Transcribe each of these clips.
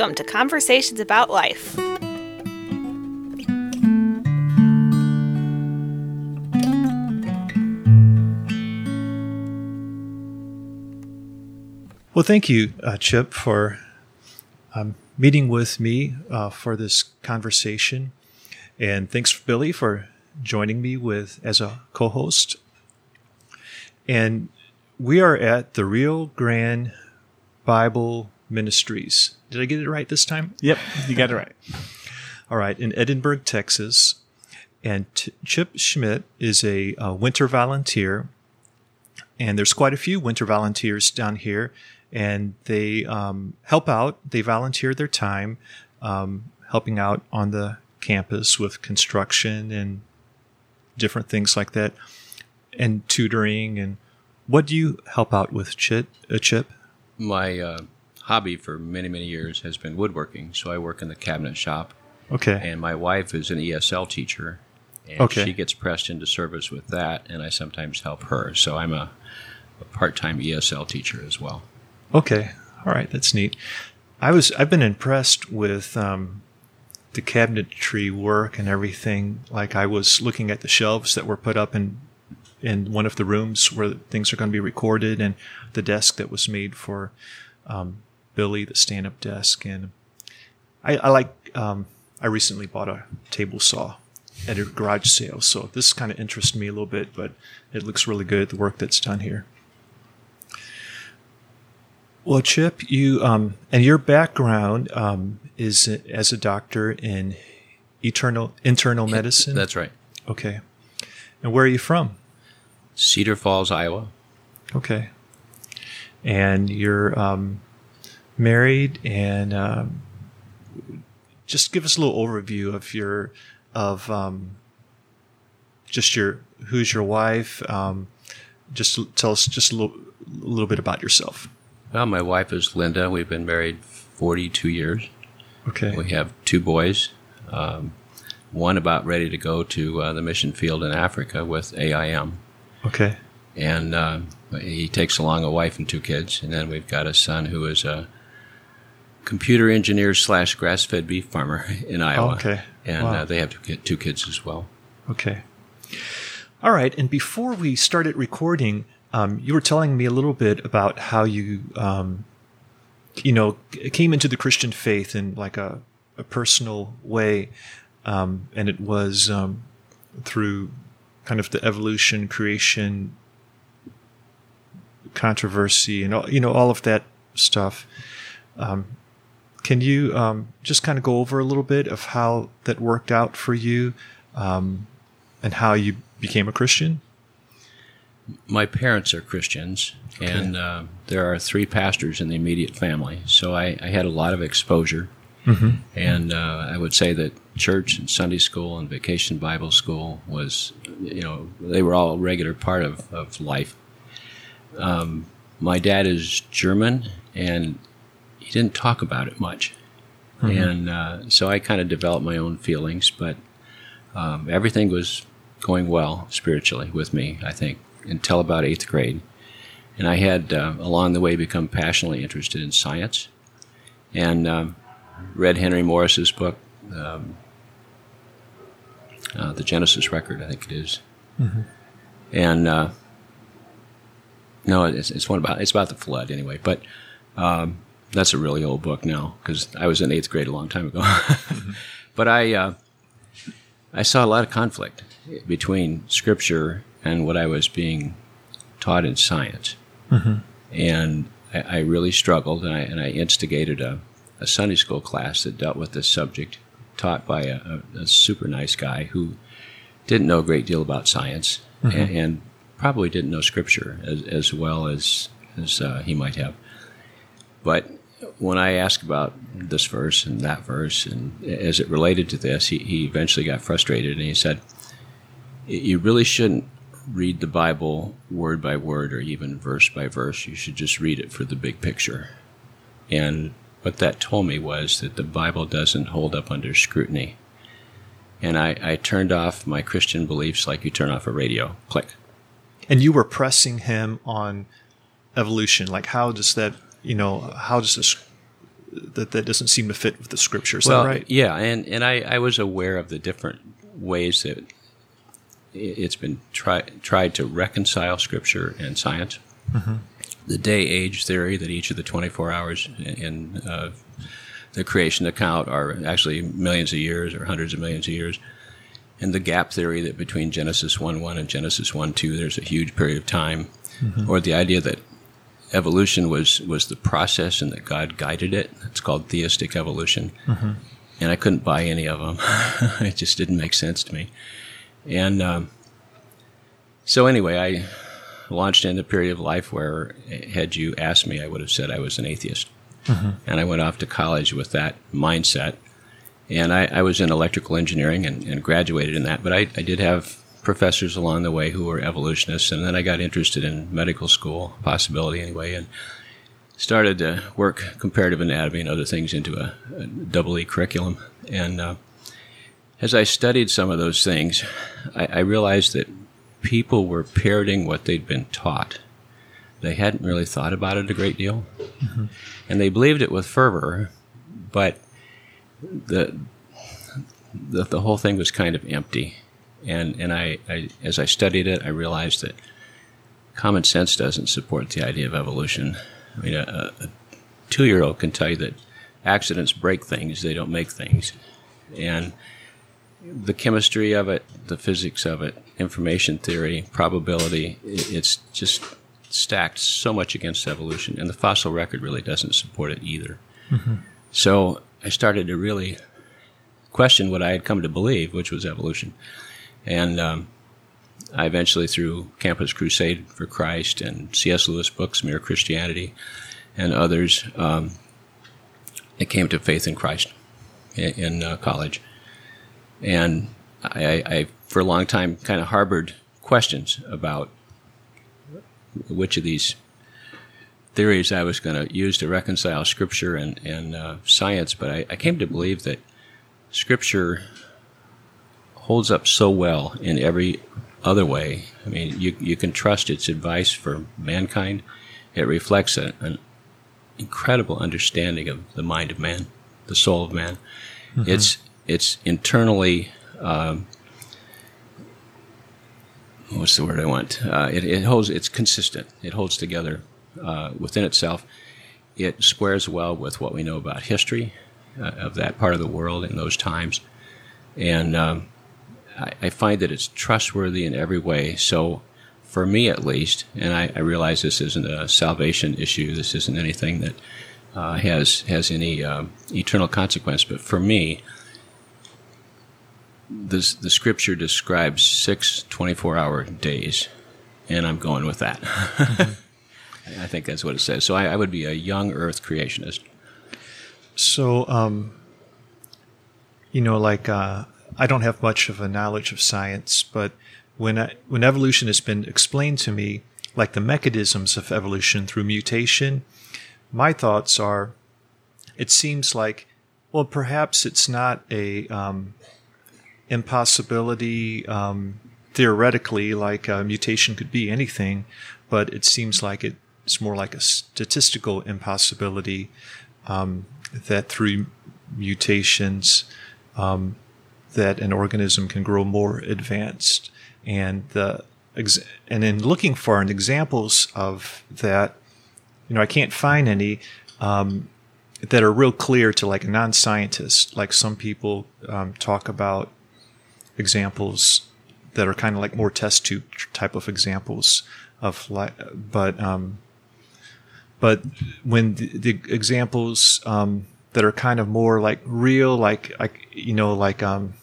Welcome to Conversations About Life. Well, thank you, uh, Chip, for um, meeting with me uh, for this conversation, and thanks, Billy, for joining me with as a co-host. And we are at the Rio Grande Bible Ministries. Did I get it right this time? Yep, you got it right. All right, in Edinburg, Texas. And T- Chip Schmidt is a, a winter volunteer. And there's quite a few winter volunteers down here. And they um, help out, they volunteer their time um, helping out on the campus with construction and different things like that, and tutoring. And what do you help out with, Chip? Uh, Chip? My uh, hobby for many, many years has been woodworking. So I work in the cabinet shop. Okay. And my wife is an ESL teacher. And Okay. she gets pressed into service with that, and I sometimes help her. So I'm a, a part time ESL teacher as well. Okay. All right. That's neat. I was, I've been impressed with, um, the cabinetry work and everything. Like I was looking at the shelves that were put up in, in one of the rooms where things are going to be recorded and the desk that was made for, um, Billy, the stand up desk. And I, I like, um, I recently bought a table saw at a garage sale. So this kind of interests me a little bit, but it looks really good, the work that's done here. Well, Chip, you um, and your background um, is as a doctor in eternal internal medicine. That's right. okay. And where are you from? Cedar Falls, Iowa. Okay. And you're um, married, and um, just give us a little overview of your of um, just your who's your wife. Um, just tell us just a little, a little bit about yourself. Well, my wife is Linda. We've been married 42 years. Okay. We have two boys. Um, one about ready to go to uh, the mission field in Africa with AIM. Okay. and uh, he takes along a wife and two kids, and then we've got a son who is a computer engineer slash grass fed beef farmer in Iowa. okay. and Wow. uh, they have two, kids as well. Okay. All right. And before we started recording, um, you were telling me a little bit about how you, um, you know, came into the Christian faith in like a, a personal way. Um, and it was um, through kind of the evolution, creation, controversy, and all, you know, all of that stuff. Um, can you um, just kind of go over a little bit of how that worked out for you? Um, and how you became a Christian. My parents are Christians, and uh, there are three pastors in the immediate family, so I, I had a lot of exposure. And uh, I would say that church and Sunday school and vacation Bible school was, you know, they were all a regular part of, of life. Um, my dad is German, and he didn't talk about it much. And uh, so I kind of developed my own feelings, but um, everything was going well spiritually with me, I think, until about eighth grade. And I had, uh, along the way, become passionately interested in science and um, read Henry Morris's book, um, uh, The Genesis Record, I think it is. And uh, no, it's, it's one about it's about the flood anyway. But um, that's a really old book now because I was in eighth grade a long time ago. But I uh, I saw a lot of conflict between scripture and what I was being taught in science, and I, I really struggled. And I and I instigated a, a Sunday school class that dealt with this subject, taught by a, a, a super nice guy who didn't know a great deal about science and, and probably didn't know scripture as, as well as as uh, he might have. But when I asked about this verse and that verse, and as it related to this, he, he eventually got frustrated and he said, You really shouldn't read the Bible word by word or even verse by verse. You should just read it for the big picture. And what that told me was that the Bible doesn't hold up under scrutiny. And I, I turned off my Christian beliefs like you turn off a radio. Click. And you were pressing him on evolution. Like, how does that, you know, how does this that that doesn't seem to fit with the scripture. Is well, that right? Yeah, and and I, I was aware of the different ways that it's been try, tried to reconcile scripture and science. Mm-hmm. The day age theory that each of the 24 hours in uh, the creation account are actually millions of years or hundreds of millions of years. And the gap theory that between Genesis 1 1 and Genesis 1 2, there's a huge period of time. Mm-hmm. Or the idea that evolution was, was the process and that God guided it. It's called theistic evolution. Mm-hmm. And I couldn't buy any of them. it just didn't make sense to me. And um, so, anyway, I launched into a period of life where, had you asked me, I would have said I was an atheist. Mm-hmm. And I went off to college with that mindset. And I, I was in electrical engineering and, and, graduated in that, but I, I did have professors along the way who were evolutionists. And then I got interested in medical school, possibility anyway, and started to work comparative anatomy and other things into a, a double E curriculum. And uh, as I studied some of those things, I, I realized that people were parroting what they'd been taught. They hadn't really thought about it a great deal, mm-hmm. and they believed it with fervor, but the, the the whole thing was kind of empty. And and I, I as I studied it, I realized that common sense doesn't support the idea of evolution. I mean, a, a two year old can tell you that accidents break things; they don't make things, and the chemistry of it, the physics of it, information theory, probability, it's just stacked so much against evolution, and the fossil record really doesn't support it either. Mm-hmm. So I started to really question what I had come to believe, which was evolution. And um, I eventually, through Campus Crusade for Christ and C.S. Lewis books, Mere Christianity, and others, um, it came to faith in Christ in, in uh, college. And I, I, for a long time, kind of harbored questions about which of these theories I was going to use to reconcile Scripture and, and uh, science. But I, I came to believe that Scripture holds up so well in every other way. I mean, you, you can trust its advice for mankind. It reflects a, an incredible understanding of the mind of man, the soul of man. Mm-hmm. It's it's internally um, what's the word I want? Uh, it, it, holds. It's consistent. It holds together uh, within itself. It squares well with what we know about history uh, of that part of the world in those times, and um, I, I, find that it's trustworthy in every way. So, for me at least, and I, I realize this isn't a salvation issue. This isn't anything that uh, has has any um, eternal consequence. But for me, the, the scripture describes six 24 hour days, and I'm going with that. I think that's what it says. So I, I would be a young earth creationist. So, um, you know, like uh, I don't have much of a knowledge of science, but when I, when evolution has been explained to me, like the mechanisms of evolution through mutation, my thoughts are, it seems like, well, perhaps it's not a um, impossibility. Um, theoretically, like a mutation could be anything, but it seems like it's more like a statistical impossibility um, that through mutations um, that an organism can grow more advanced. And the and in looking for examples of that, you know, I can't find any um, that are real clear to like a non-scientist. Like some people um, talk about examples that are kind of like more test tube type of examples of like, but, um, but when the, the examples, um, that are kind of more like real, like, like, you know, like, um,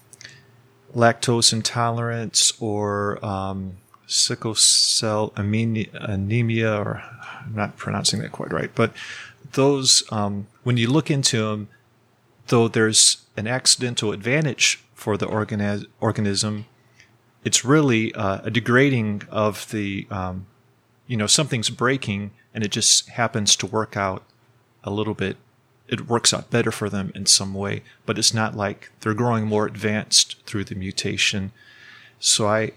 lactose intolerance or, um, sickle cell anemia, or I'm not pronouncing that quite right, but those, um, when you look into them, though there's an accidental advantage for the organi- organism, it's really uh, a degrading of the, um, you know, something's breaking and it just happens to work out a little bit. It works out better for them in some way, but it's not like they're growing more advanced through the mutation. So I,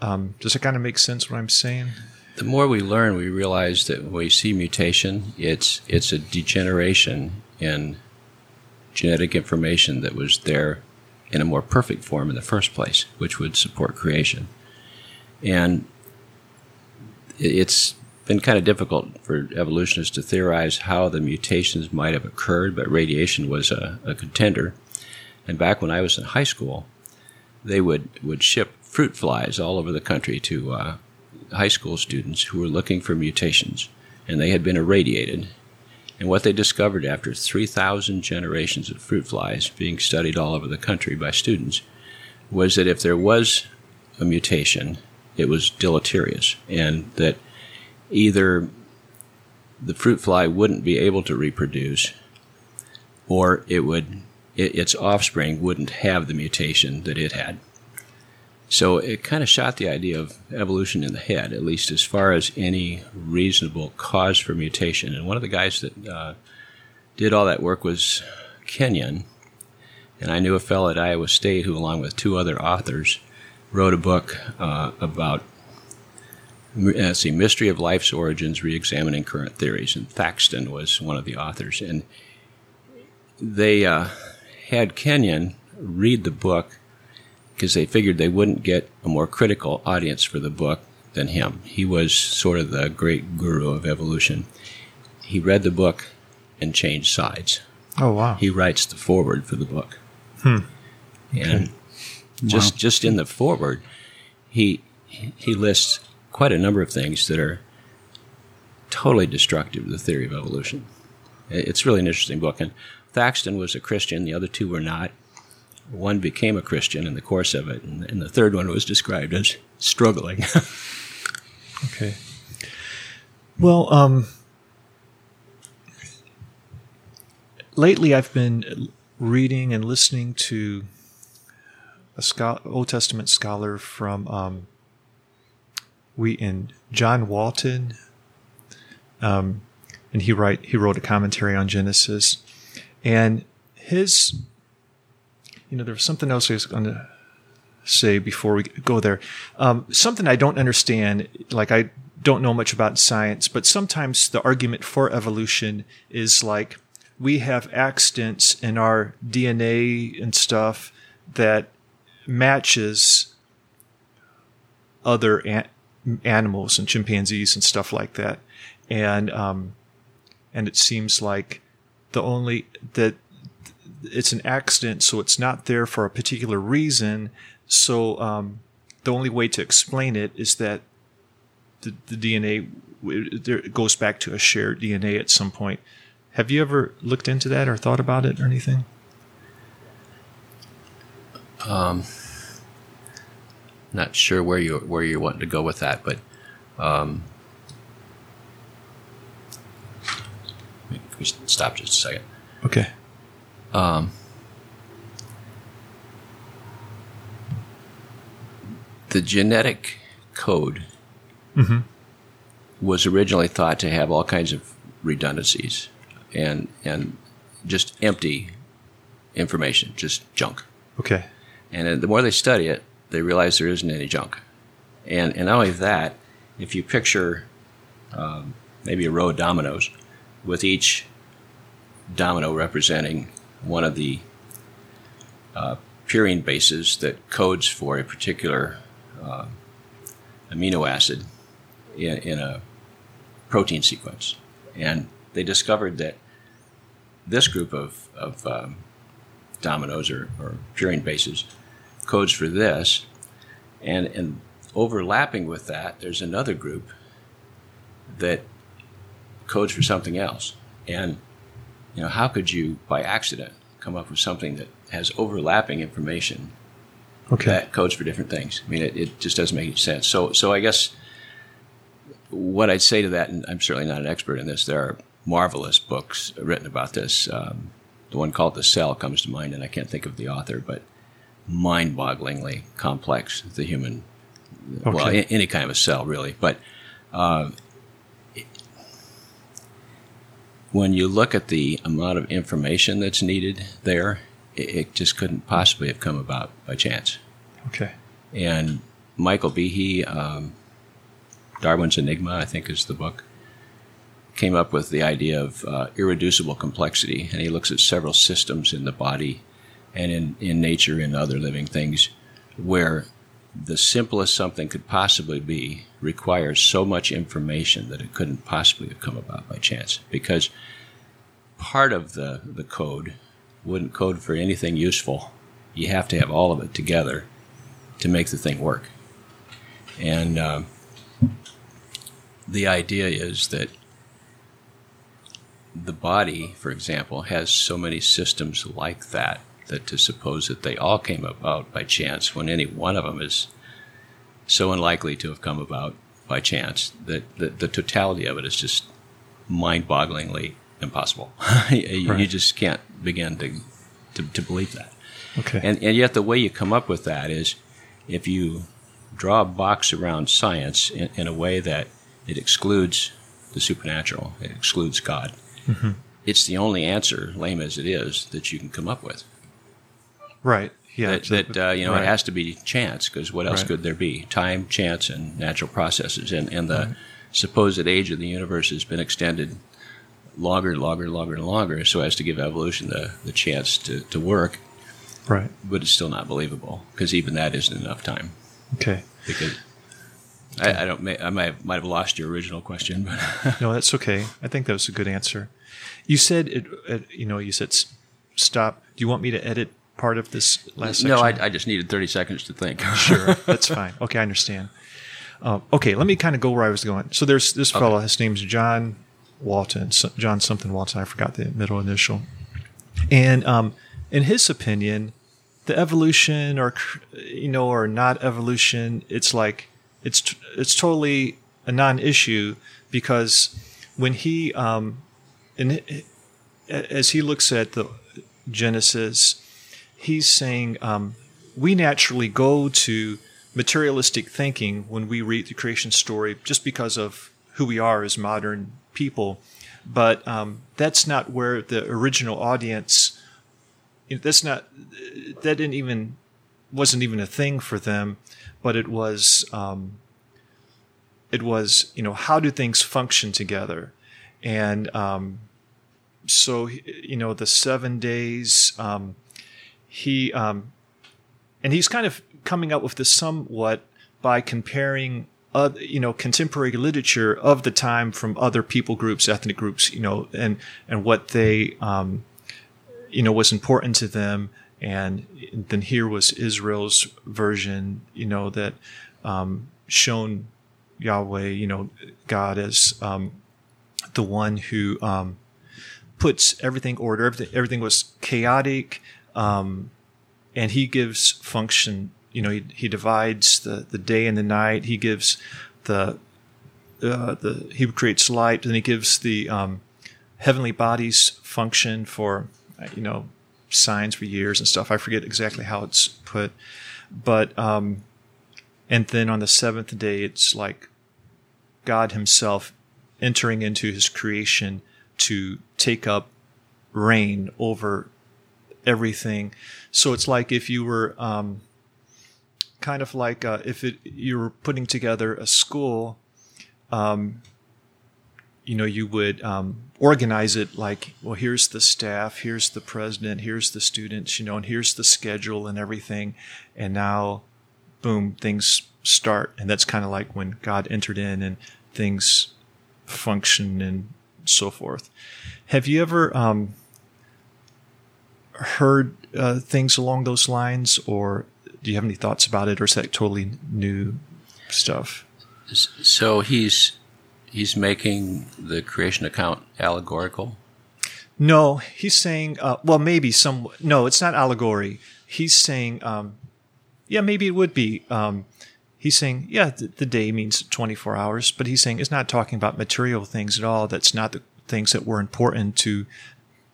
um, does it kind of make sense what I'm saying? the more we learn, we realize that when we see mutation, it's it's a degeneration in genetic information that was there in a more perfect form in the first place, which would support creation. And it's been kind of difficult for evolutionists to theorize how the mutations might have occurred, but radiation was a, a contender. And back when I was in high school, they would, would ship fruit flies all over the country to uh, high school students who were looking for mutations, and they had been irradiated. And what they discovered after 3,000 generations of fruit flies being studied all over the country by students was that if there was a mutation, it was deleterious, and that either the fruit fly wouldn't be able to reproduce, or it would it, its offspring wouldn't have the mutation that it had. So it kind of shot the idea of evolution in the head, at least as far as any reasonable cause for mutation. And one of the guys that uh, did all that work was Kenyon. And I knew a fellow at Iowa State who, along with two other authors, wrote a book uh, about let's see, Mystery of Life's Origins, Reexamining Current Theories. And Thaxton was one of the authors. And they uh, had Kenyon read the book because they figured they wouldn't get a more critical audience for the book than him. He was sort of the great guru of evolution. He read the book and changed sides. Oh wow! He writes the foreword for the book, Hmm. and just just in the foreword, he he lists quite a number of things that are totally destructive to the theory of evolution. It's really an interesting book. And Thaxton was a Christian; the other two were not. One became a Christian in the course of it, and, and the third one was described as struggling. Okay. Well, um, lately I've been reading and listening to a Old Testament scholar from um, Wheaton, John Walton, um, and he write he wrote a commentary on Genesis, and his, you know, there was something else I was going to say before we go there. Um, something I don't understand, like I don't know much about science, but sometimes the argument for evolution is like we have accidents in our DNA and stuff that matches other animals and chimpanzees and stuff like that, and um, and it seems like the only that it's an accident, so it's not there for a particular reason. So um, the only way to explain it is that the, the DNA there goes back to a shared DNA at some point. Have you ever looked into that or thought about it or anything? um, not sure where you where you're wanting to go with that, but um, let me stop just a second. Okay. Um, the genetic code Mm-hmm. was originally thought to have all kinds of redundancies and and just empty information, just junk. Okay. And the more they study it, they realize there isn't any junk. And and not only that, if you picture um, maybe a row of dominoes, with each domino representing one of the uh, purine bases that codes for a particular uh, amino acid in, in a protein sequence. And they discovered that this group of, of um, dominoes or, or purine bases codes for this. And, and overlapping with that, there's another group that codes for something else. And, you know, how could you, by accident, come up with something that has overlapping information Okay. that codes for different things? I mean, it, it just doesn't make any sense. So, so I guess what I'd say to that, and I'm certainly not an expert in this, there are marvelous books written about this. Um, the one called The Cell comes to mind, and I can't think of the author, but mind bogglingly complex, the human, well, Okay. a- any kind of a cell, really. But uh, when you look at the amount of information that's needed there, it, it just couldn't possibly have come about by chance. Okay. And Michael Behe um, Darwin's Enigma, I think, is the book. Came up with the idea of uh, irreducible complexity, and he looks at several systems in the body and in, in nature and other living things where the simplest something could possibly be requires so much information that it couldn't possibly have come about by chance. Because part of the, the code wouldn't code for anything useful. You have to have all of it together to make the thing work. And uh, the idea is that the body, for example, has so many systems like that that to suppose that they all came about by chance when any one of them is so unlikely to have come about by chance that the, the totality of it is just mind-bogglingly impossible. you, right. you, just can't begin to, to, to believe that. Okay. And, and yet the way you come up with that is if you draw a box around science in, in a way that it excludes the supernatural, it excludes God. Mm-hmm. It's the only answer, lame as it is, that you can come up with. Right. Yeah. That, that uh, you know right. it has to be chance because what else right. could there be? Time, chance, and natural processes, and and the right. supposed age of the universe has been extended longer, longer, longer, and longer, so as to give evolution the the chance to to work. Right. But it's still not believable because even that isn't enough time. Okay. Because I, I, don't. I might might have lost your original question, but no, that's okay. I think that was a good answer. You said it, it. You know, you said stop. Do you want me to edit part of this last section? No, I, I just needed 30 seconds to think. sure, that's fine. Okay, I understand. Uh, okay, let me kind of go where I was going. So there's this fellow, okay. his name's John Walton, John something Walton, I forgot the middle initial. And um, in his opinion, the evolution or, you know, or not evolution, it's like, it's, it's totally a non-issue because when he, um, and as he looks at the Genesis, he's saying um, we naturally go to materialistic thinking when we read the creation story just because of who we are as modern people. But um, that's not where the original audience. That's not. That didn't even wasn't even a thing for them, but it was. Um, it was you know how do things function together, and um, so you know the seven days. He um, and he's kind of coming up with this somewhat by comparing uh, you know contemporary literature of the time from other people groups ethnic groups you know and and what they um, you know was important to them. And then here was Israel's version you know that um, shown Yahweh you know God as um, the one who um, puts everything order everything everything was chaotic um, and he gives function. You know, he, he divides the, the day and the night. He gives the uh, the he creates light, and he gives the um, heavenly bodies function for you know signs for years and stuff. I forget exactly how it's put, but um, and then on the seventh day, it's like God Himself entering into His creation to take up reign over everything. So it's like if you were um, kind of like uh, if it, you were putting together a school, um, you know, you would um, organize it like, well, here's the staff, here's the president, here's the students, you know, and here's the schedule and everything. And now, boom, things start. And that's kind of like when God entered in and things function and so forth. Have you ever um, heard uh, things along those lines, or do you have any thoughts about it, or is that totally new stuff? So he's he's making the creation account allegorical. No, he's saying, uh, well, maybe some. No, it's not allegory. He's saying, um, yeah, maybe it would be. Um, he's saying, yeah, the, the, day means 24 hours, but he's saying it's not talking about material things at all. That's not the things that were important to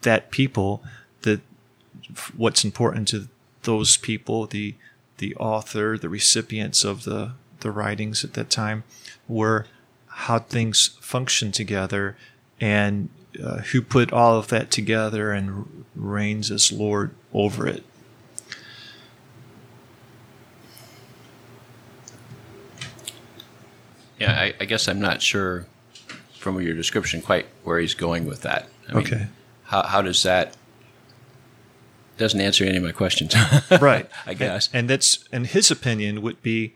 that people. What's important to those people, the the author, the recipients of the the writings at that time, were how things function together, and uh, who put all of that together and reigns as Lord over it. Yeah, I, I guess I'm not sure from your description quite where he's going with that. I mean, Okay. How, how does that doesn't answer any of my questions? right I guess. and, and that's and his opinion would be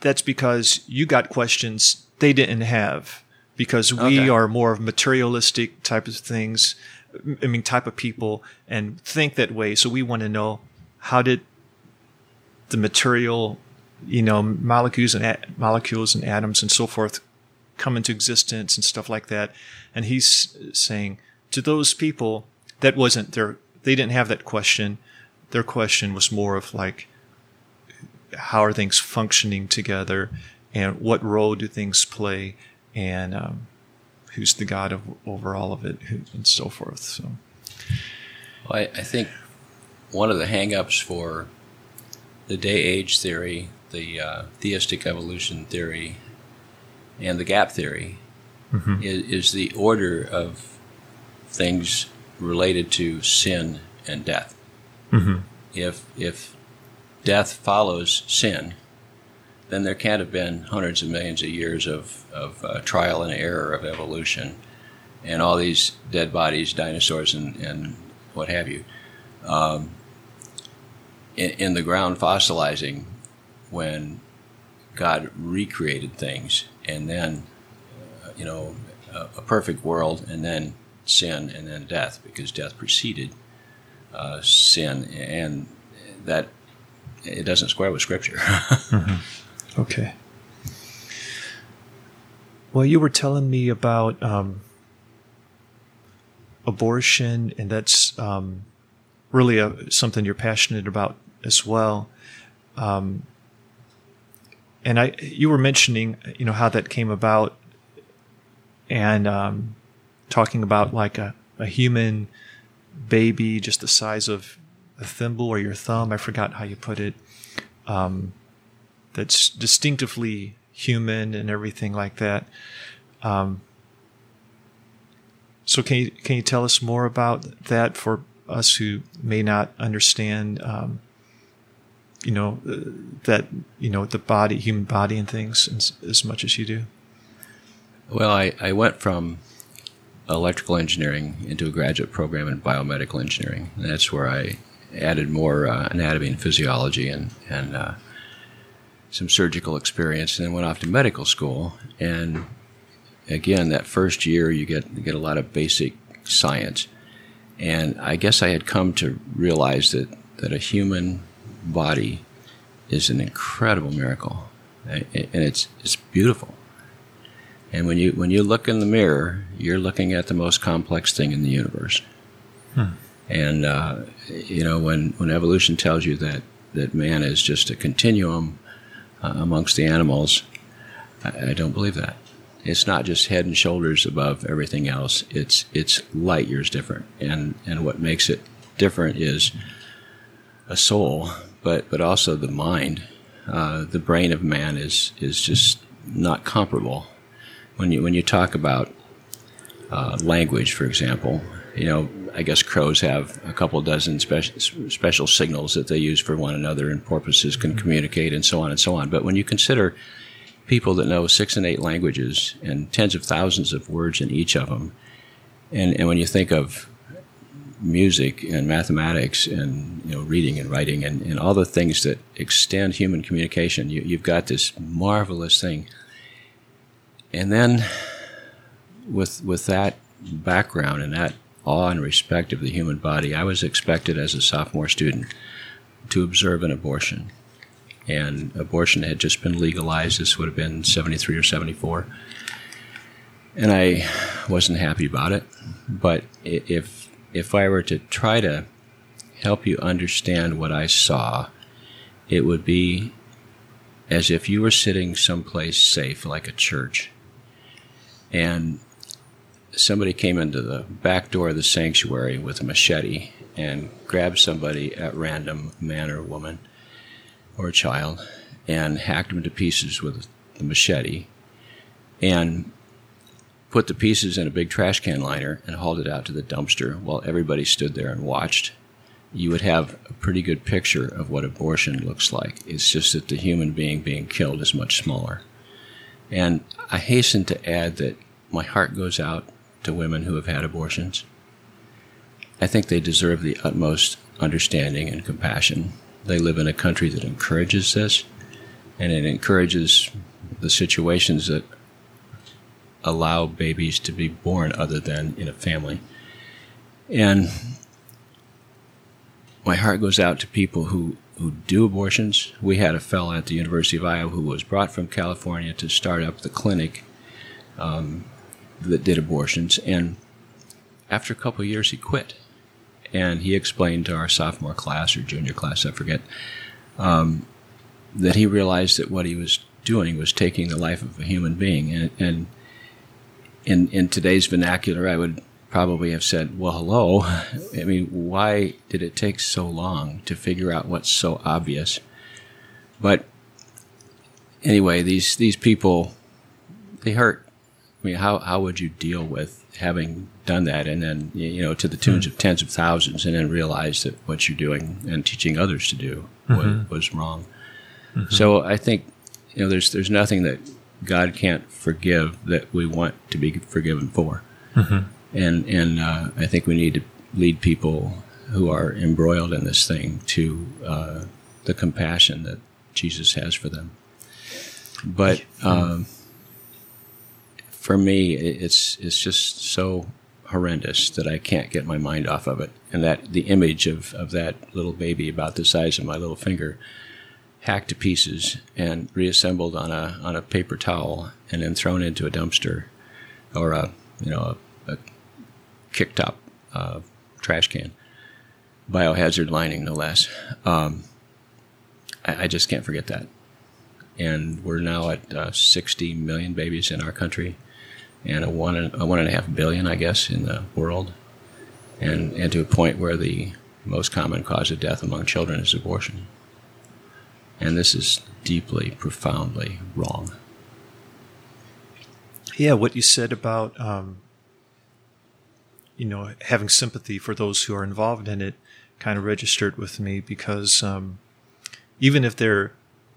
that's because you got questions they didn't have because we Okay. are more of materialistic type of things i mean type of people and think that way so we want to know how did the material you know molecules and a- molecules and atoms and so forth come into existence and stuff like that and he's saying to those people that wasn't their they didn't have that question. Their question was more of like how are things functioning together and what role do things play and um, who's the god of, over all of it and so forth so. Well, I, I think one of the hangups for the day age theory, the uh, theistic evolution theory, and the gap theory is, is the order of things related to sin and death. If if death follows sin, then there can't have been hundreds of millions of years of, of uh, trial and error of evolution and all these dead bodies, dinosaurs, and, and what have you, um, in, in the ground fossilizing when God recreated things, and then, uh, you know, a, a perfect world, and then sin, and then death, because death preceded uh, sin, and that it doesn't square with Scripture. Okay. Well, you were telling me about um, abortion, and that's um, really a, something you're passionate about as well. Um, and I, you were mentioning, you know, how that came about, and um, talking about like a, a human baby, just the size of a thimble or your thumb. I forgot how you put it that's distinctively human and everything like that. Um, so can you can you tell us more about that for us who may not understand, um, you know, uh, that you know the body, human body, and things as, as much as you do? Well, I, I went from electrical engineering into a graduate program in biomedical engineering. And that's where I added more uh, anatomy and physiology and, and uh, some surgical experience, and then went off to medical school. And again, that first year, you get, you get a lot of basic science. And I guess I had come to realize that, that a human body is an incredible miracle. And it's, it's beautiful. And when you when you look in the mirror, you're looking at the most complex thing in the universe. And uh, you know when when evolution tells you that that man is just a continuum uh, amongst the animals, I, I don't believe that. It's not just head and shoulders above everything else. It's it's light years different. And and what makes it different is a soul, but but also the mind. Uh, the brain of man is is just not comparable when you when you talk about uh, language, for example, you know, I guess crows have a couple dozen special special signals that they use for one another, and porpoises can communicate, and so on and so on. But when you consider people that know six and eight languages and tens of thousands of words in each of them, and and when you think of music and mathematics and you know reading and writing and, and all the things that extend human communication, you, you've got this marvelous thing and then with with that background and that awe and respect of the human body, I was expected as a sophomore student to observe an abortion. And abortion had just been legalized. This would have been 73 or 74. And I wasn't happy about it. But if, if I were to try to help you understand what I saw, it would be as if you were sitting someplace safe, like a church, and somebody came into the back door of the sanctuary with a machete and grabbed somebody at random, man or woman, or a child, and hacked them to pieces with the machete, and put the pieces in a big trash can liner and hauled it out to the dumpster while everybody stood there and watched. You would have a pretty good picture of what abortion looks like. It's just that the human being being killed is much smaller. And I hasten to add that my heart goes out to women who have had abortions. I think they deserve the utmost understanding and compassion. They live in a country that encourages this, and it encourages the situations that allow babies to be born other than in a family. And my heart goes out to people who, who do abortions. We had a fellow at the University of Iowa who was brought from California to start up the clinic um, that did abortions. And after a couple years, he quit. And he explained to our sophomore class or junior class, I forget, um, that he realized that what he was doing was taking the life of a human being. And, and in, in today's vernacular, I would probably have said, well, hello. I mean, why did it take so long to figure out what's so obvious? But anyway, these, these people, they hurt. I mean, how, how would you deal with having done that and then, you know, to the tunes hmm. of tens of thousands and then realize that what you're doing and teaching others to do was, hmm. was wrong? Hmm. So I think, you know, there's, there's nothing that God can't forgive that we want to be forgiven for and and uh, I think we need to lead people who are embroiled in this thing to uh, the compassion that Jesus has for them. But um, for me, it's it's just so horrendous that I can't get my mind off of it, and that the image of, of that little baby about the size of my little finger hacked to pieces and reassembled on a on a paper towel and then thrown into a dumpster or a you know a, a kick top uh, trash can, biohazard lining, no less. Um, I, I, just can't forget that. And we're now at uh, 60 million babies in our country, and a one a one and a half billion, I guess, in the world, and and to a point where the most common cause of death among children is abortion. And this is deeply, profoundly wrong. Yeah, what you said about um, you know, having sympathy for those who are involved in it kind of registered with me because um, even if they're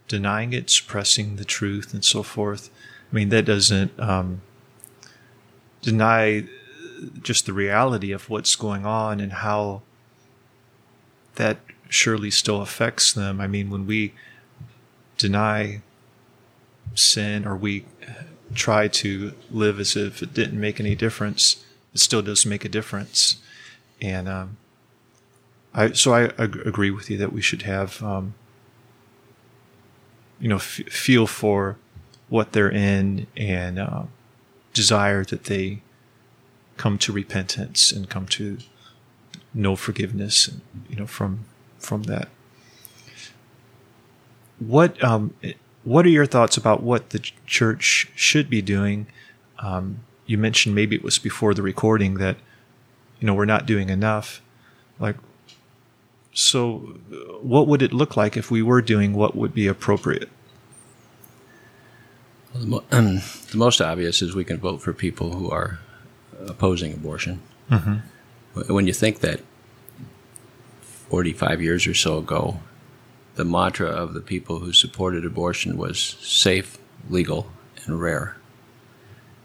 denying it, suppressing the truth, and so forth, I mean, that doesn't um, deny just the reality of what's going on and how that surely still affects them. I mean, when we deny sin or we try to live as if it didn't make any difference, it still does make a difference. And um, I so I ag- agree with you that we should have um, you know f- feel for what they're in and uh, desire that they come to repentance and come to know forgiveness and you know from from that what um, what are your thoughts about what the church should be doing um, you mentioned maybe it was before the recording that you know we're not doing enough. Like so what would it look like if we were doing what would be appropriate? Well, the, mo- um, the, most obvious is we can vote for people who are opposing abortion. Mm-hmm. when you think that 45 years or so ago the mantra of the people who supported abortion was safe legal and rare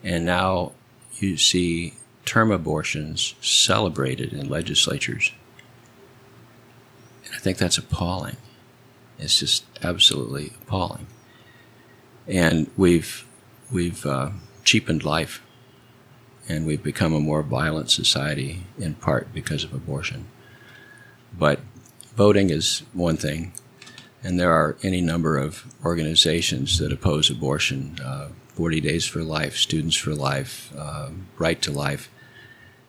and now you see term abortions celebrated in legislatures. And I think that's appalling. It's just absolutely appalling. And we've we've uh, cheapened life, and we've become a more violent society in part because of abortion. But voting is one thing, and there are any number of organizations that oppose abortion. Uh, 40 Days for Life, Students for Life, uh, Right to Life,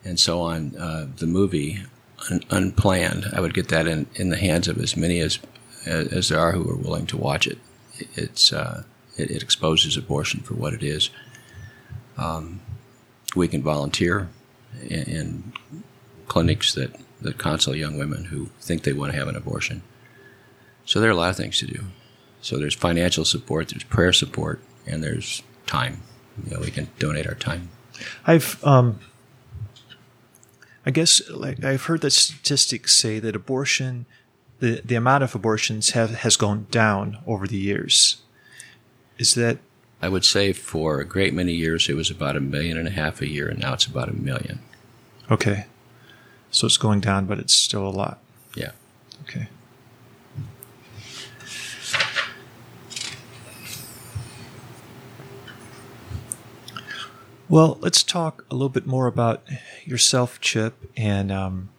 and so on. Uh, the movie, un- Unplanned, I would get that in, in the hands of as many as, as there are who are willing to watch it. It's, uh, it, it, exposes abortion for what it is. Um, we can volunteer in, in clinics that, that counsel young women who think they want to have an abortion. So there are a lot of things to do. So there's financial support, there's prayer support, and there's time. You know, we can donate our time. I've, um, I guess, like I've heard that statistics say that abortion, the the amount of abortions have has gone down over the years. Is that I would say for a great many years it was about a million and a half a year, and now it's about a million. Okay. So it's going down, but it's still a lot. Yeah. Okay. Well, let's talk a little bit more about yourself, Chip, and um,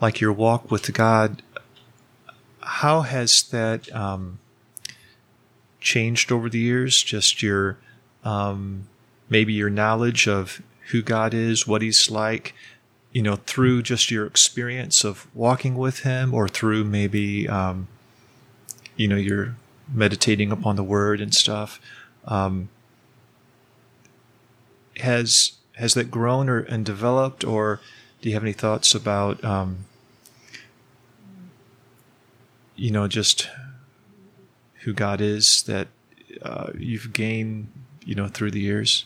like your walk with God. How has that um, changed over the years? Just your um, maybe your knowledge of who God is, what He's like, you know, through just your experience of walking with Him, or through maybe um, you know you're meditating upon the Word and stuff. Um, has has that grown or and developed, or do you have any thoughts about um, you know just who God is that uh, you've gained you know through the years?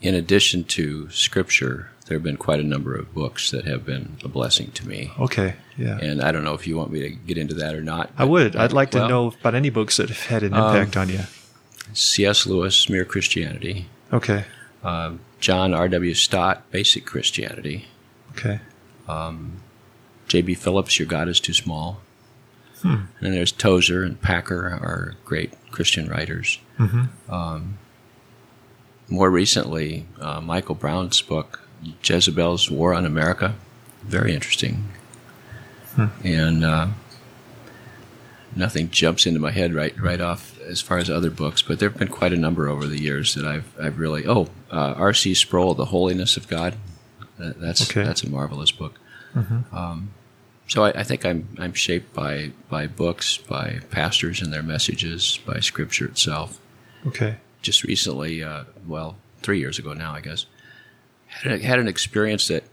In addition to scripture, there have been quite a number of books that have been a blessing to me. Okay, yeah. And I don't know if you want me to get into that or not. I would. I'd like well, to know about any books that have had an impact Um, on you. C.S. Lewis, Mere Christianity. Okay, Um, John R.W. Stott, Basic Christianity. okay, J.B. Phillips, Your God is Too Small. And then there's Tozer and Packer are great Christian writers. Um, more recently, uh, Michael Brown's book, Jezebel's War on America, very interesting. And uh, nothing jumps into my head right right off as far as other books, but there have been quite a number over the years that I've I've really oh uh, R.C. Sproul, The Holiness of God, that, that's Okay. that's a marvelous book. Um, so I, I think I'm I'm shaped by by books, by pastors and their messages, by Scripture itself. okay, Just recently, uh, well, three years ago now, I guess, had, a, had an experience that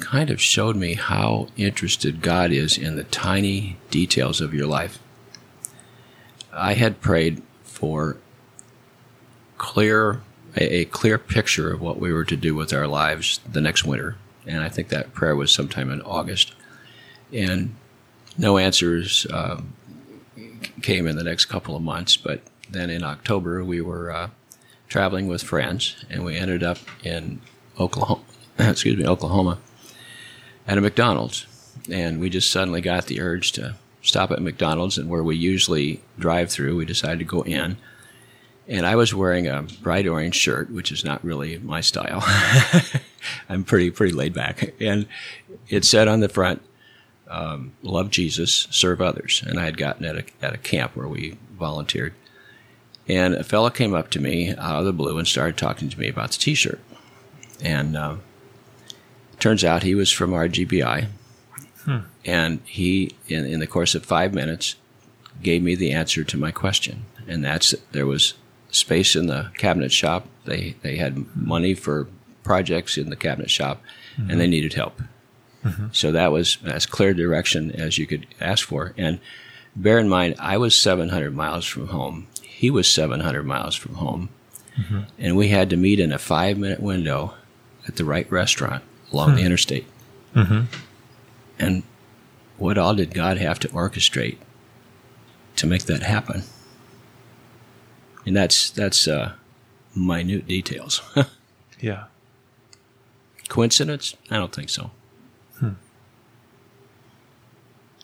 kind of showed me how interested God is in the tiny details of your life. I had prayed for clear a, clear picture of what we were to do with our lives the next winter, and I think that prayer was sometime in August, and no answers um, came in the next couple of months. But then in October, we were uh, traveling with friends, and we ended up in Oklahoma. Excuse me, Oklahoma, at a McDonald's, and we just suddenly got the urge to stop at McDonald's, and where we usually drive through, we decided to go in. And I was wearing a bright orange shirt, which is not really my style. I'm pretty pretty laid back, and it said on the front, um, "Love Jesus, serve others." And I had gotten at a at a camp where we volunteered, and a fellow came up to me out of the blue and started talking to me about the T-shirt. And um, turns out he was from RGBI, hmm. and he, in, in the course of five minutes, gave me the answer to my question, and that's there was space in the cabinet shop. They they had money for projects in the cabinet shop, and mm-hmm. they needed help. Mm-hmm. So that was as clear direction as you could ask for. And bear in mind, I was 700 miles from home. He was 700 miles from home, mm-hmm. and we had to meet in a five minute window at the right restaurant along the interstate. And what all did God have to orchestrate to make that happen? And that's that's uh, minute details. yeah, Coincidence? I don't think so.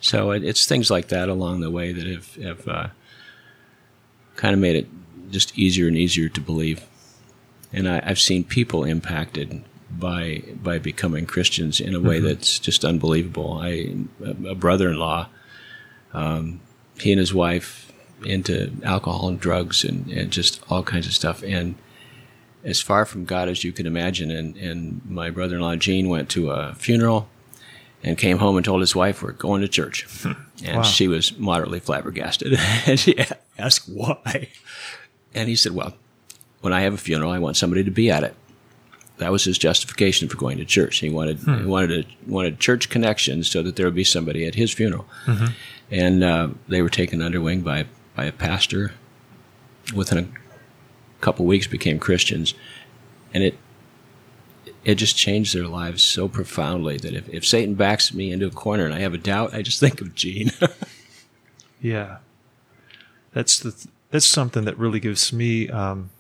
So it, it's things like that along the way that have, have uh, kind of made it just easier and easier to believe. And I, I've seen people impacted by by becoming Christians in a way that's just unbelievable. I a brother-in-law, um, he and his wife into alcohol and drugs and, and just all kinds of stuff and as far from God as you can imagine. And, and my brother in law, Gene, went to a funeral and came home and told his wife, We're going to church. And Wow. she was moderately flabbergasted. and she asked why. And he said, Well, when I have a funeral, I want somebody to be at it. That was his justification for going to church. He wanted he wanted a, wanted church connections so that there would be somebody at his funeral. And uh, they were taken under wing by by a pastor. Within a couple weeks, became Christians, and it it just changed their lives so profoundly that if, if Satan backs me into a corner and I have a doubt, I just think of Gene. yeah. That's the th- that's something that really gives me, um,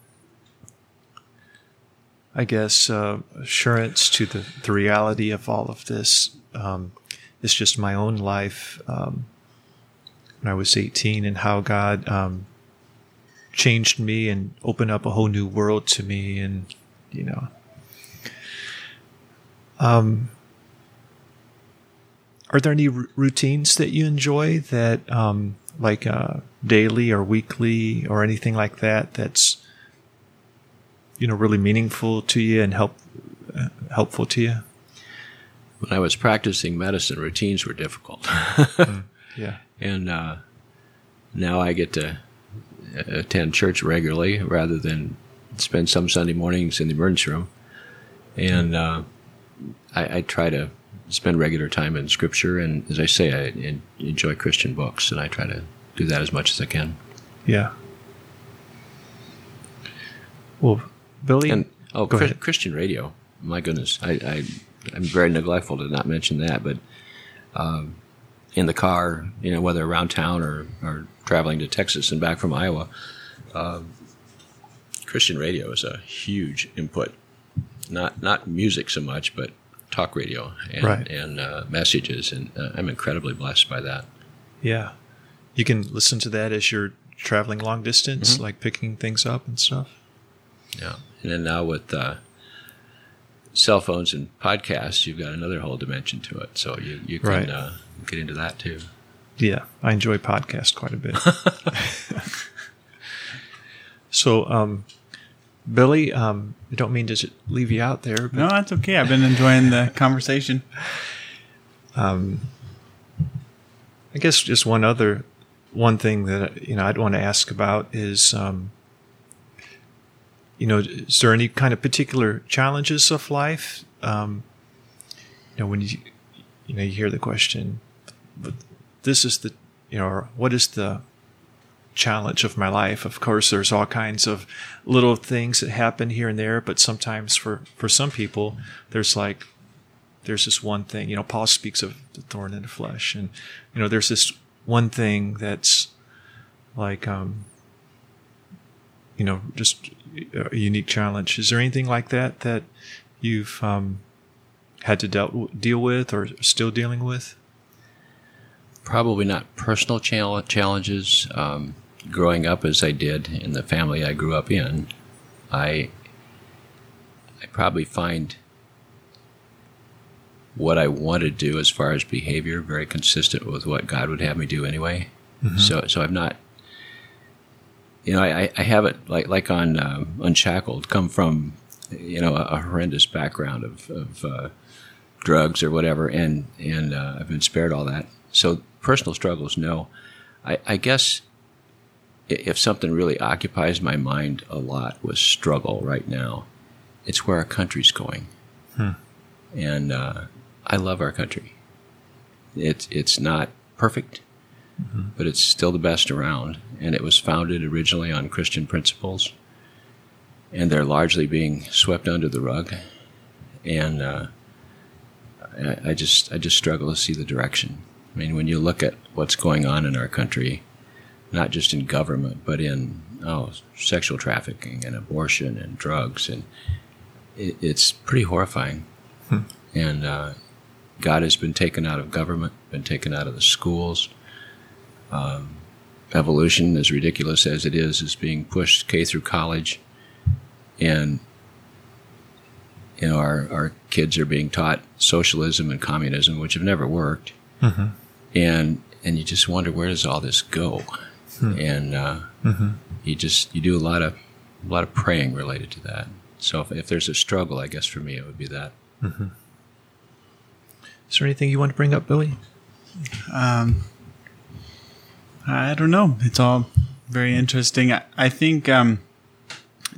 I guess, uh, assurance to the, the reality of all of this. Um, it's just my own life um, when I was 18 and how God um, changed me and opened up a whole new world to me. And, you know, um, are there any r- routines that you enjoy that, um, like uh, daily or weekly or anything like that, that's you know really meaningful to you and help uh, helpful to you? When I was practicing medicine, routines were difficult. Yeah, and uh, now I get to attend church regularly rather than spend some Sunday mornings in the emergency room. And uh, I, I, try to spend regular time in Scripture, and as I say, I enjoy Christian books, and I try to do that as much as I can. Yeah. Well, Billy, and oh, Christian radio. My goodness, I, I I'm very neglectful to not mention that, but um, in the car, you know, whether around town or, or traveling to Texas and back from Iowa, um, Christian radio is a huge input. Not not music so much, but talk radio and, right. and uh, messages, and uh, I'm incredibly blessed by that. Yeah, you can listen to that as you're traveling long distance, mm-hmm. like picking things up and stuff. Yeah, and then now with uh, cell phones and podcasts, you've got another whole dimension to it. So you you can right. uh, get into that too. Yeah, I enjoy podcasts quite a bit. so, um, Billy, um, I don't mean to leave you out there. no, that's okay. I've been enjoying the conversation. Um, I guess just one other one thing that you know I'd want to ask about is um, you know, is there any kind of particular challenges of life? Um, you know, when you, you know, you hear the question, but this is the, you know, what is the challenge of my life? Of course, there's all kinds of little things that happen here and there, but sometimes for, for some people, there's like, there's this one thing, you know, Paul speaks of the thorn in the flesh and, you know, there's this one thing that's like, um, you know, just a unique challenge. Is there anything like that that you've um, had to dealt, deal with or still dealing with? Probably not personal challenges. Um, growing up as I did in the family I grew up in, I I probably find what I want to do as far as behavior very consistent with what God would have me do anyway. Mm-hmm. So so I've not you know, I, I have it like like on um, Unshackled, come from you know a, a horrendous background of, of uh, drugs or whatever, and and uh, I've been spared all that. So personal struggles, no. I, I guess if something really occupies my mind a lot was struggle right now, it's where our country's going, hmm. and uh, I love our country. It's it's not perfect mm-hmm. but it's still the best around. And it was founded originally on Christian principles, and they're largely being swept under the rug. And uh, I, I just I just struggle to see the direction. I mean, when you look at what's going on in our country, not just in government, but in oh, sexual trafficking and abortion and drugs, and it, it's pretty horrifying. Hmm. And uh, God has been taken out of government, been taken out of the schools, um, evolution, as ridiculous as it is, is being pushed K through college, and you know our our kids are being taught socialism and communism, which have never worked, mm-hmm. and and you just wonder where does all this go, hmm. and uh, mm-hmm. you just you do a lot of a lot of praying related to that. So if, if there's a struggle, I guess for me it would be that. Mm-hmm. Is there anything you want to bring up, Billy? Um, I don't know. It's all very interesting. I, I think. Um,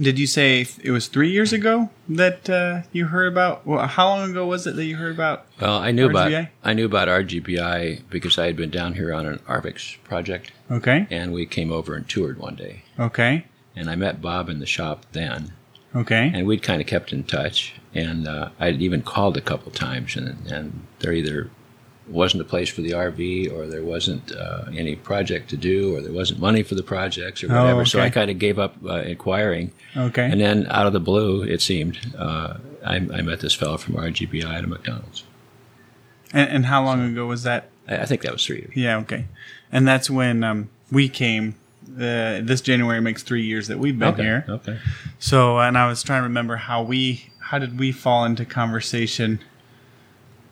did you say it was three years ago that uh, you heard about? Well, how long ago was it that you heard about? Well, I knew RGBI? about I knew about RGBI because I had been down here on an RVICS project. Okay. And we came over and toured one day. Okay. And I met Bob in the shop then. Okay. And we'd kind of kept in touch, and uh, I'd even called a couple times, and and they're either wasn't a place for the RV, or there wasn't uh, any project to do, or there wasn't money for the projects, or Oh, whatever. So. I kind of gave up uh, inquiring. Okay. And then out of the blue, it seemed, uh, I, I met this fellow from RGBI at a McDonald's. And, and how long ago was that? I, I think that was three years. Yeah, okay. And that's when um, we came. Uh, this January makes three years that we've been okay. here. Okay. So, and I was trying to remember how we, how did we fall into conversation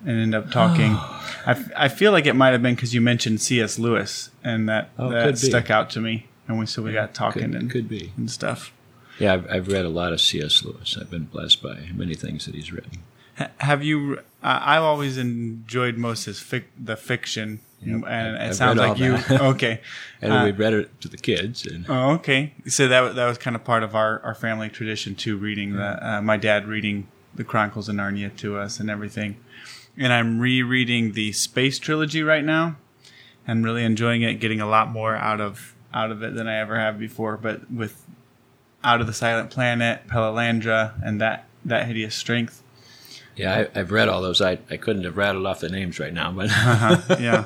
and end up talking? I, f- I feel like it might have been because you mentioned C.S. Lewis, and that Oh, that stuck out to me, and we so we got talking Could, and could be. and stuff. Yeah, I've, I've read a lot of C.S. Lewis. I've been blessed by many things that he's written. Ha- Have you? I I've always enjoyed most his fic, the fiction, Yep. and it I've sounds read all like you. that. okay. And Uh, we read it to the kids. And Oh, okay. So that that was kind of part of our, our family tradition too. Reading the uh, my dad reading the Chronicles of Narnia to us and everything. And I'm rereading the Space trilogy right now, and really enjoying it. Getting a lot more out of out of it than I ever have before. But with Out of the Silent Planet, Perelandra, and that that hideous strength. yeah, I, I've read all those. I, I couldn't have rattled off the names right now, but Uh-huh, yeah.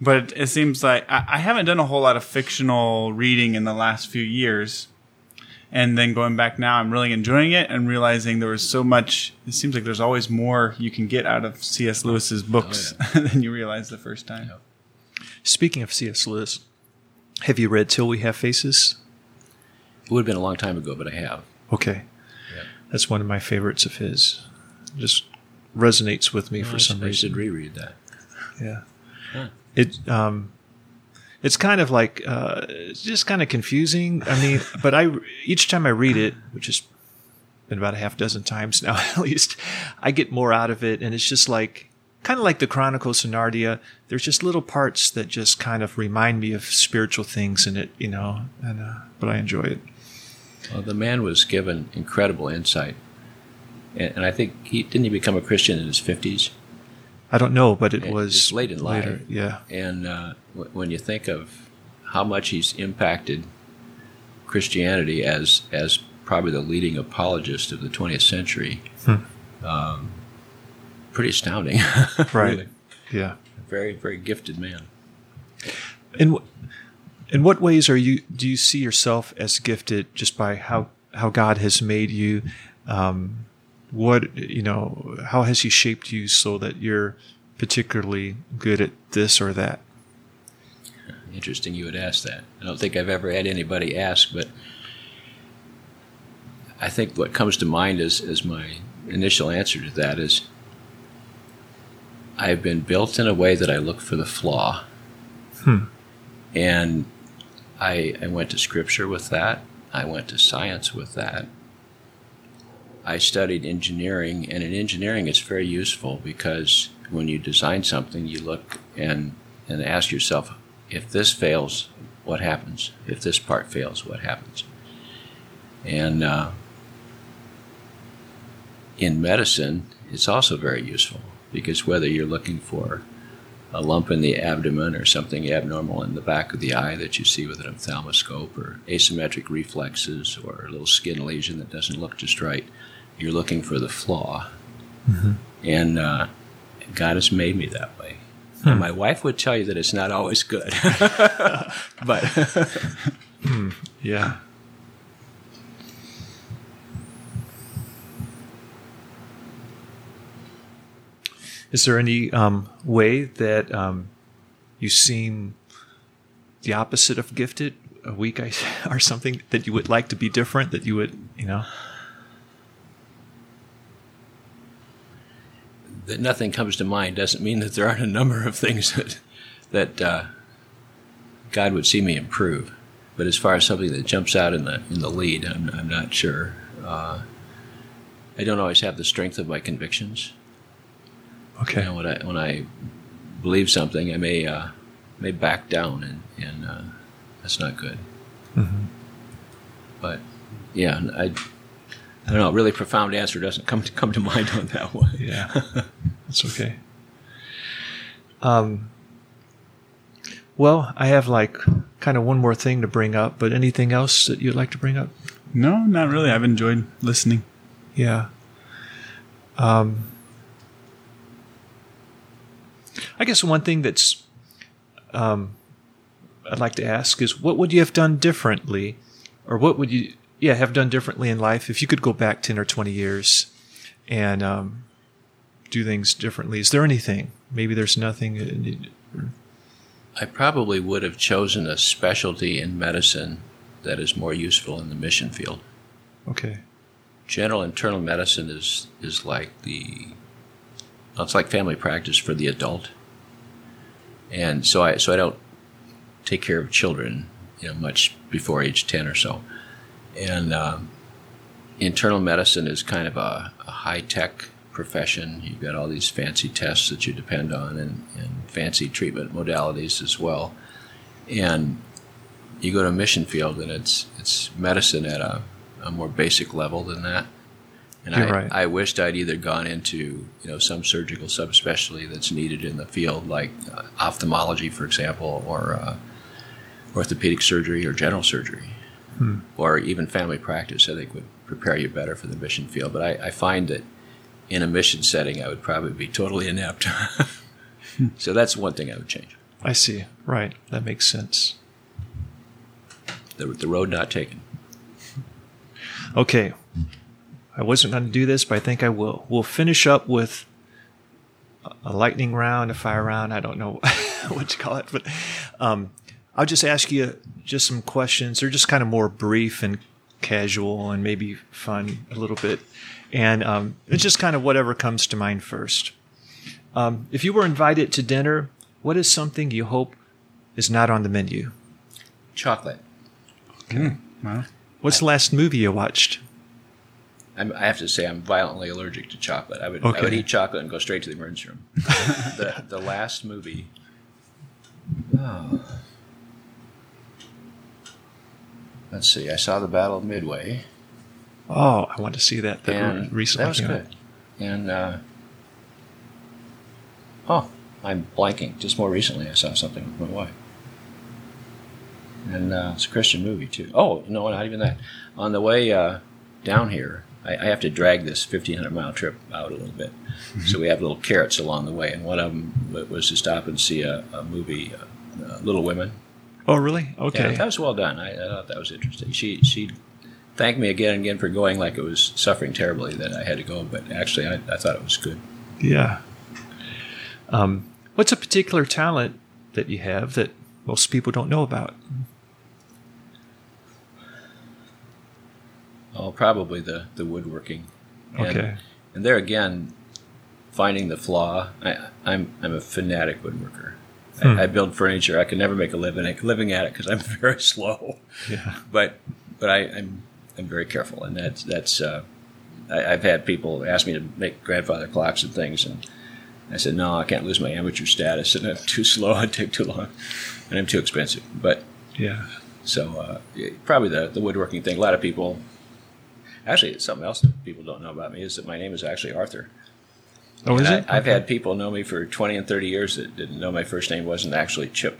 But it seems like I, I haven't done a whole lot of fictional reading in the last few years. And then going back now, I'm really enjoying it and realizing there was so much. It seems like there's always more you can get out of C.S. Lewis's books than you realized the first time. Speaking of C.S. Lewis, have you read Till We Have Faces? it would have been a long time ago, but I have. Okay. Yeah. That's one of my favorites of his. Just resonates with me for I some should- I should reason. reread that. Yeah. Huh. It um it's kind of like uh it's just kind of confusing. I mean, but I each time I read it, which has been about a half dozen times now at least, I get more out of it and it's just like kind of like the Chronicles of Narnia. There's just little parts that just kind of remind me of spiritual things in it, you know, and uh, but I enjoy it. Well, the man was given incredible insight, and, and I think he didn't he become a Christian in his fifties. I don't know, but it It- was late in later. life. Yeah. And uh, when you think of how much he's impacted Christianity as as probably the leading apologist of the 20th century, um, pretty astounding. Right. Really. Yeah. Very very gifted man. In wh- in what ways are you do you see yourself as gifted just by how how God has made you? Um, what you know, how has He shaped you so that you're particularly good at this or that? Interesting you would ask that. I don't think I've ever had anybody ask, but I think what comes to mind as, as my initial answer to that is I've been built in a way that I look for the flaw. Hmm. And I, I went to scripture with that. I went to science with that. I studied engineering, and in engineering, it's very useful because when you design something, you look and, and ask yourself, if this fails, what happens? If this part fails, what happens? And uh, in medicine, it's also very useful because whether you're looking for a lump in the abdomen or something abnormal in the back of the eye that you see with an ophthalmoscope or asymmetric reflexes or a little skin lesion that doesn't look just right, you're looking for the flaw. And uh, God has made me that way. And my wife would tell you that it's not always good. but Yeah. Is there any um, way that um, you seem the opposite of gifted a week I, or something that you would like to be different? That you would, you know? That nothing comes to mind doesn't mean that there aren't a number of things that, that uh, God would see me improve. But as far as something that jumps out in the in the lead, I'm, I'm not sure. Uh, I don't always have the strength of my convictions. Okay. You know, when I when I believe something, I may uh, may back down, and and uh, that's not good. But yeah, I I don't know. A really profound answer doesn't come to come to mind on that one. Yeah, that's okay. Um, well, I have like kind of one more thing to bring up, but anything else that you'd like to bring up? No, not really. I've enjoyed listening. Yeah. Um, I guess one thing that's um, I'd like to ask is what would you have done differently, or what would you yeah have done differently in life if you could go back ten or twenty years and um, do things differently? Is there anything? Maybe there's nothing. I probably would have chosen a specialty in medicine that is more useful in the mission field. Okay. General internal medicine is is like the well, it's like family practice for the adult, and so I so I don't take care of children, you know, much before age ten or so, and um, internal medicine is kind of a, a high tech profession. You've got all these fancy tests that you depend on, and, and fancy treatment modalities as well, and you go to a mission field and it's it's medicine at a, a more basic level than that. And You're I, right. I wished I'd either gone into you know some surgical subspecialty that's needed in the field, like uh, ophthalmology, for example, or uh, orthopedic surgery or general surgery, or even family practice. I think would prepare you better for the mission field. But I, I find that in a mission setting, I would probably be totally inept. so that's one thing I would change. I see. Right. That makes sense. The, the road not taken. Okay. I wasn't going to do this, but I think I will. We'll finish up with a- a lightning round, a fire round. I don't know what to call it, but um, I'll just ask you just some questions. They're just kind of more brief and casual and maybe fun a little bit. And um, it's just kind of whatever comes to mind first. Um, if you were invited to dinner, what is something you hope is not on the menu? Chocolate. Well, What's the last movie you watched? I'm, I have to say, I'm violently allergic to chocolate. I would, I would eat chocolate and go straight to the emergency room. the, the last movie. Oh. Let's see. I saw the Battle of Midway, Oh, I want to see that. That and recently that was out. good. And uh, oh, I'm blanking. Just more recently, I saw something with my wife, and uh, it's a Christian movie too. Oh no, not even that. On the way uh, down here, I, I have to drag this 1,500 mile trip out a little bit. So we have little carrots along the way, and one of them was to stop and see a, a movie, uh, uh, Little Women. Oh, really? Okay. Yeah, that was well done. I, I thought that was interesting. She she thanked me again and again for going, like it was suffering terribly that I had to go, but actually I, I thought it was good. Yeah. Um, what's a particular talent that you have that most people don't know about? Oh, probably the the woodworking. And, Okay. And there again, finding the flaw. I, I'm I'm a fanatic woodworker. Hmm. I, I build furniture. I can never make a living living at it because I'm very slow. Yeah. But but I, I'm I'm very careful, and that's that's. Uh, I, I've had people ask me to make grandfather clocks and things, and I said no, I can't lose my amateur status, and I'm too slow. I'd take too long, and I'm too expensive. But Yeah. so uh, probably the the woodworking thing. A lot of people. Actually, it's something else that people don't know about me is that my name is actually Arthur. Oh, is And it? I, I've Okay. had people know me for 20 and 30 years that didn't know my first name wasn't actually Chip.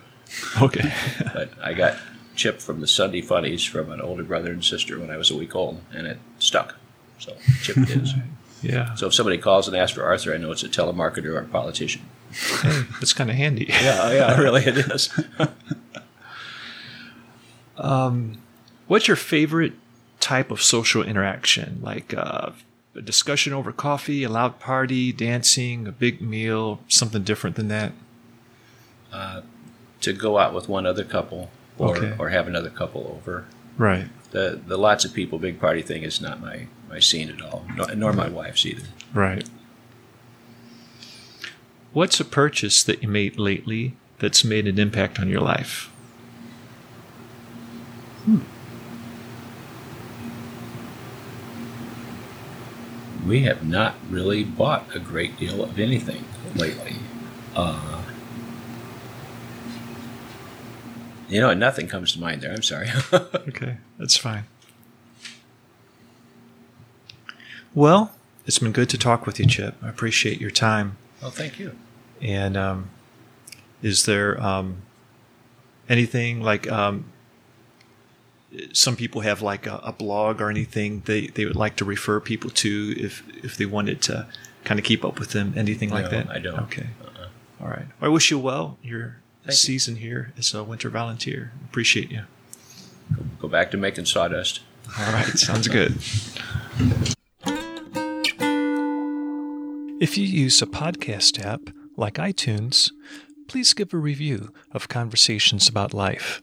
Okay. But I got Chip from the Sunday Funnies from an older brother and sister when I was a week old, and it stuck. So Chip is. yeah. So if somebody calls and asks for Arthur, I know it's a telemarketer or a politician. Hey, that's kind of handy. Yeah, yeah, really it is. What's your favorite type of social interaction? Like uh, a discussion over coffee, a loud party, dancing, a big meal, something different than that? Uh, to go out with one other couple or, Okay. or have another couple over. Right. The the lots of people big party thing is not my, my scene at all, nor, nor my wife's either. Right. What's a purchase that you made lately that's made an impact on your life? Hmm. We have not really bought a great deal of anything lately. Uh, you know, nothing comes to mind there. I'm sorry. Okay, that's fine. Well, it's been good to talk with you, Chip. I appreciate your time. well, thank you. And um, is there um, anything like um, some people have like a, a blog or anything they, they would like to refer people to if if they wanted to kind of keep up with them? Anything like No, that? I don't. Okay. Uh-uh. All right. I wish you well. Your season here as a winter volunteer. Appreciate you. Go back to making sawdust. All right. Sounds good. If you use a podcast app like iTunes, please give a review of Conversations About Life.